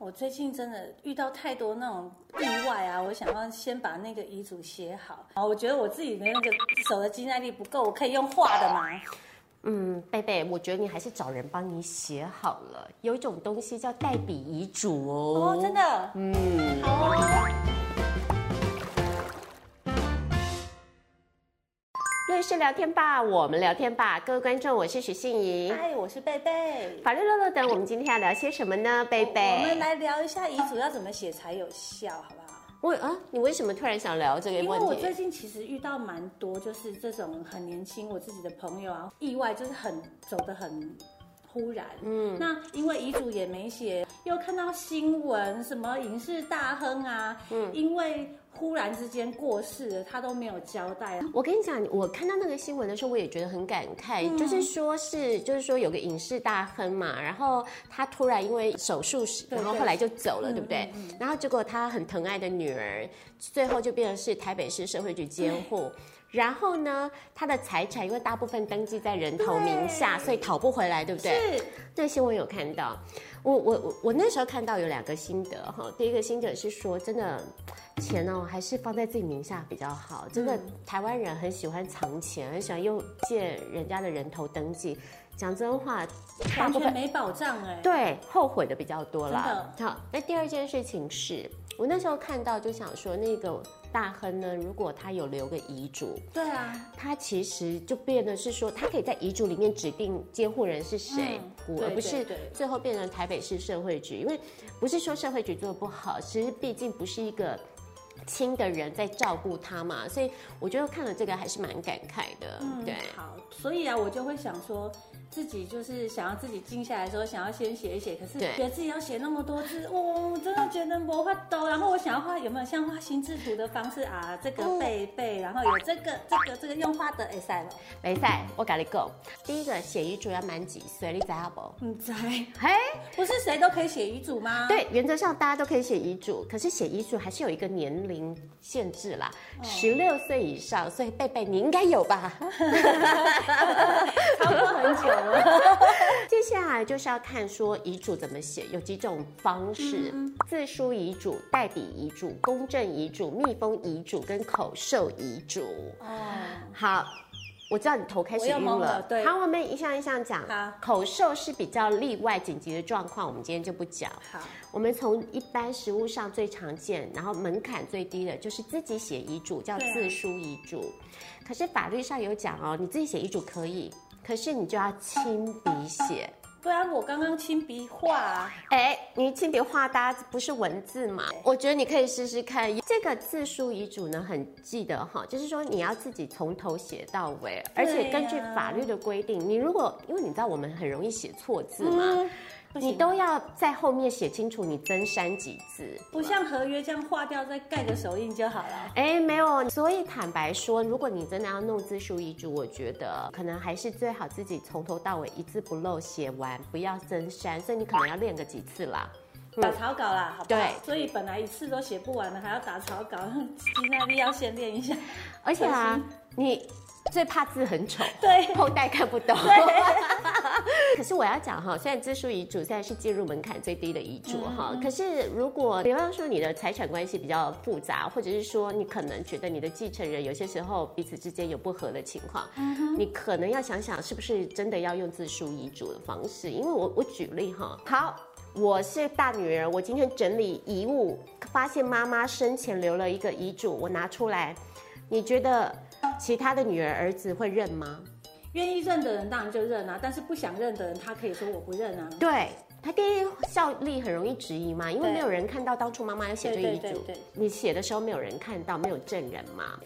我最近真的遇到太多那种意外啊！我想要先把那个遗嘱写好啊！我觉得我自己的那个手的肌耐力不够，我可以用画的吗？嗯，贝贝，我觉得你还是找人帮你写好了。有一种东西叫代笔遗嘱哦。哦，真的？嗯，好哦。律师聊天吧，我们聊天吧，各位观众，我是许信怡，嗨，我是贝贝。法律乐乐等，我们今天要聊些什么呢？贝贝，我们来聊一下遗嘱要怎么写才有效，好不好？我啊，你为什么突然想聊这个问题？因为我最近其实遇到蛮多，就是这种很年轻，我自己的朋友啊，意外就是很走得很忽然。嗯，那因为遗嘱也没写，又看到新闻，什么影视大亨啊，嗯，因为。忽然之间过世了，他都没有交代。我跟你讲，我看到那个新闻的时候，我也觉得很感慨。嗯、就是说是，就是说有个影视大亨嘛，然后他突然因为手术，然后后来就走了，对，不对？嗯嗯嗯、然后结果他很疼爱的女儿，最后就变成是台北市社会局监护。嗯、然后呢，他的财产因为大部分登记在人头名下，所以讨不回来，对不对？是。这个新闻有看到。我我我我那时候看到有两个心得哈，第一个心得是说，真的钱哦还是放在自己名下比较好。真的，台湾人很喜欢藏钱，很喜欢用借人家的人头登记。讲真话，大部分没保障哎。对，后悔的比较多啦。好，那第二件事情是我那时候看到就想说那个。大亨呢？如果他有留个遗嘱，对啊，他其实就变得是说，他可以在遗嘱里面指定监护人是谁，嗯、而不是最后变成台北市社会局。因为不是说社会局做的不好，其实毕竟不是一个亲的人在照顾他嘛，所以我觉得看了这个还是蛮感慨的。嗯、对，好，所以啊，我就会想说。自己就是想要自己静下来的时候，想要先写一写，可是觉得自己要写那么多字，哦，我真的觉得没法度。然后我想要画，有没有像画心智图的方式啊？这个背背，然后有这个这个这个用画的，会塞吗？没塞，我跟你讲，第一个写遗嘱要满几岁？你知道不？不知。嘿，不是谁都可以写遗嘱吗？对，原则上大家都可以写遗嘱，可是写遗嘱还是有一个年龄限制啦，十六岁以上。所以贝贝你应该有吧？超过很久。接下来就是要看说遗嘱怎么写，有几种方式：嗯、自书遗嘱、代笔遗嘱、公证遗嘱、密封遗嘱跟口授遗嘱。哦，好，我知道你头开始晕了。对，好，我们一项一项讲。口授是比较例外紧急的状况，我们今天就不讲。好，我们从一般实务上最常见，然后门槛最低的就是自己写遗嘱，叫自书遗嘱。啊、可是法律上有讲哦，你自己写遗嘱可以。可是你就要亲笔写，对啊，我刚刚亲笔画啊，哎，你亲笔画，大家不是文字嘛？我觉得你可以试试看。这个字书遗嘱呢，很记得哈，就是说你要自己从头写到尾，而且根据法律的规定，你如果因为你知道我们很容易写错字嘛。嗯你都要在后面写清楚，你增删几字，不像合约这样划掉再盖个手印就好了。哎，没有，所以坦白说，如果你真的要弄自书遗嘱，我觉得可能还是最好自己从头到尾一字不漏写完，不要增删。所以你可能要练个几次啦，打草稿啦，好不好？对，所以本来一次都写不完的，还要打草稿，肌耐力要先练一下。而且啊，你。最怕字很丑，对，后代看不懂。对 可是我要讲哈，虽然自书遗嘱现在是进入门槛最低的遗嘱哈，嗯、可是如果比方说你的财产关系比较复杂，或者是说你可能觉得你的继承人有些时候彼此之间有不合的情况，嗯、你可能要想想是不是真的要用自书遗嘱的方式。因为我我举例哈，好，我是大女儿，我今天整理遗物，发现妈妈生前留了一个遗嘱，我拿出来，你觉得？其他的女儿儿子会认吗？愿意认的人当然就认啊，但是不想认的人，他可以说我不认啊。对，他第一效力很容易质疑嘛，因为没有人看到当初妈妈要写这遗嘱，你写的时候没有人看到，没有证人嘛。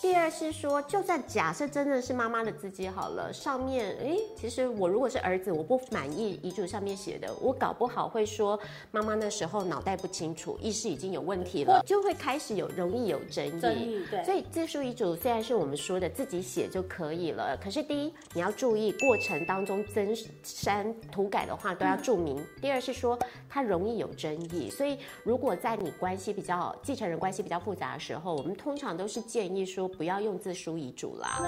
第二是说，就算假设真的是妈妈的字迹好了，上面哎，其实我如果是儿子，我不满意遗嘱上面写的，我搞不好会说妈妈那时候脑袋不清楚，意识已经有问题了，就会开始有容易有争议。争议，对。所以自书遗嘱虽然是我们说的自己写就可以了，可是第一你要注意过程当中增删涂改的话都要注明。嗯、第二是说它容易有争议，所以如果在你关系比较继承人关系比较复杂的时候，我们通常都是建议说。不要用字书遗嘱啦。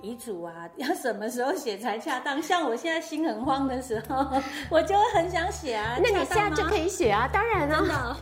遗嘱啊，要什么时候写才恰当？像我现在心很慌的时候，我就很想写啊。那你现在就可以写啊，当然啊。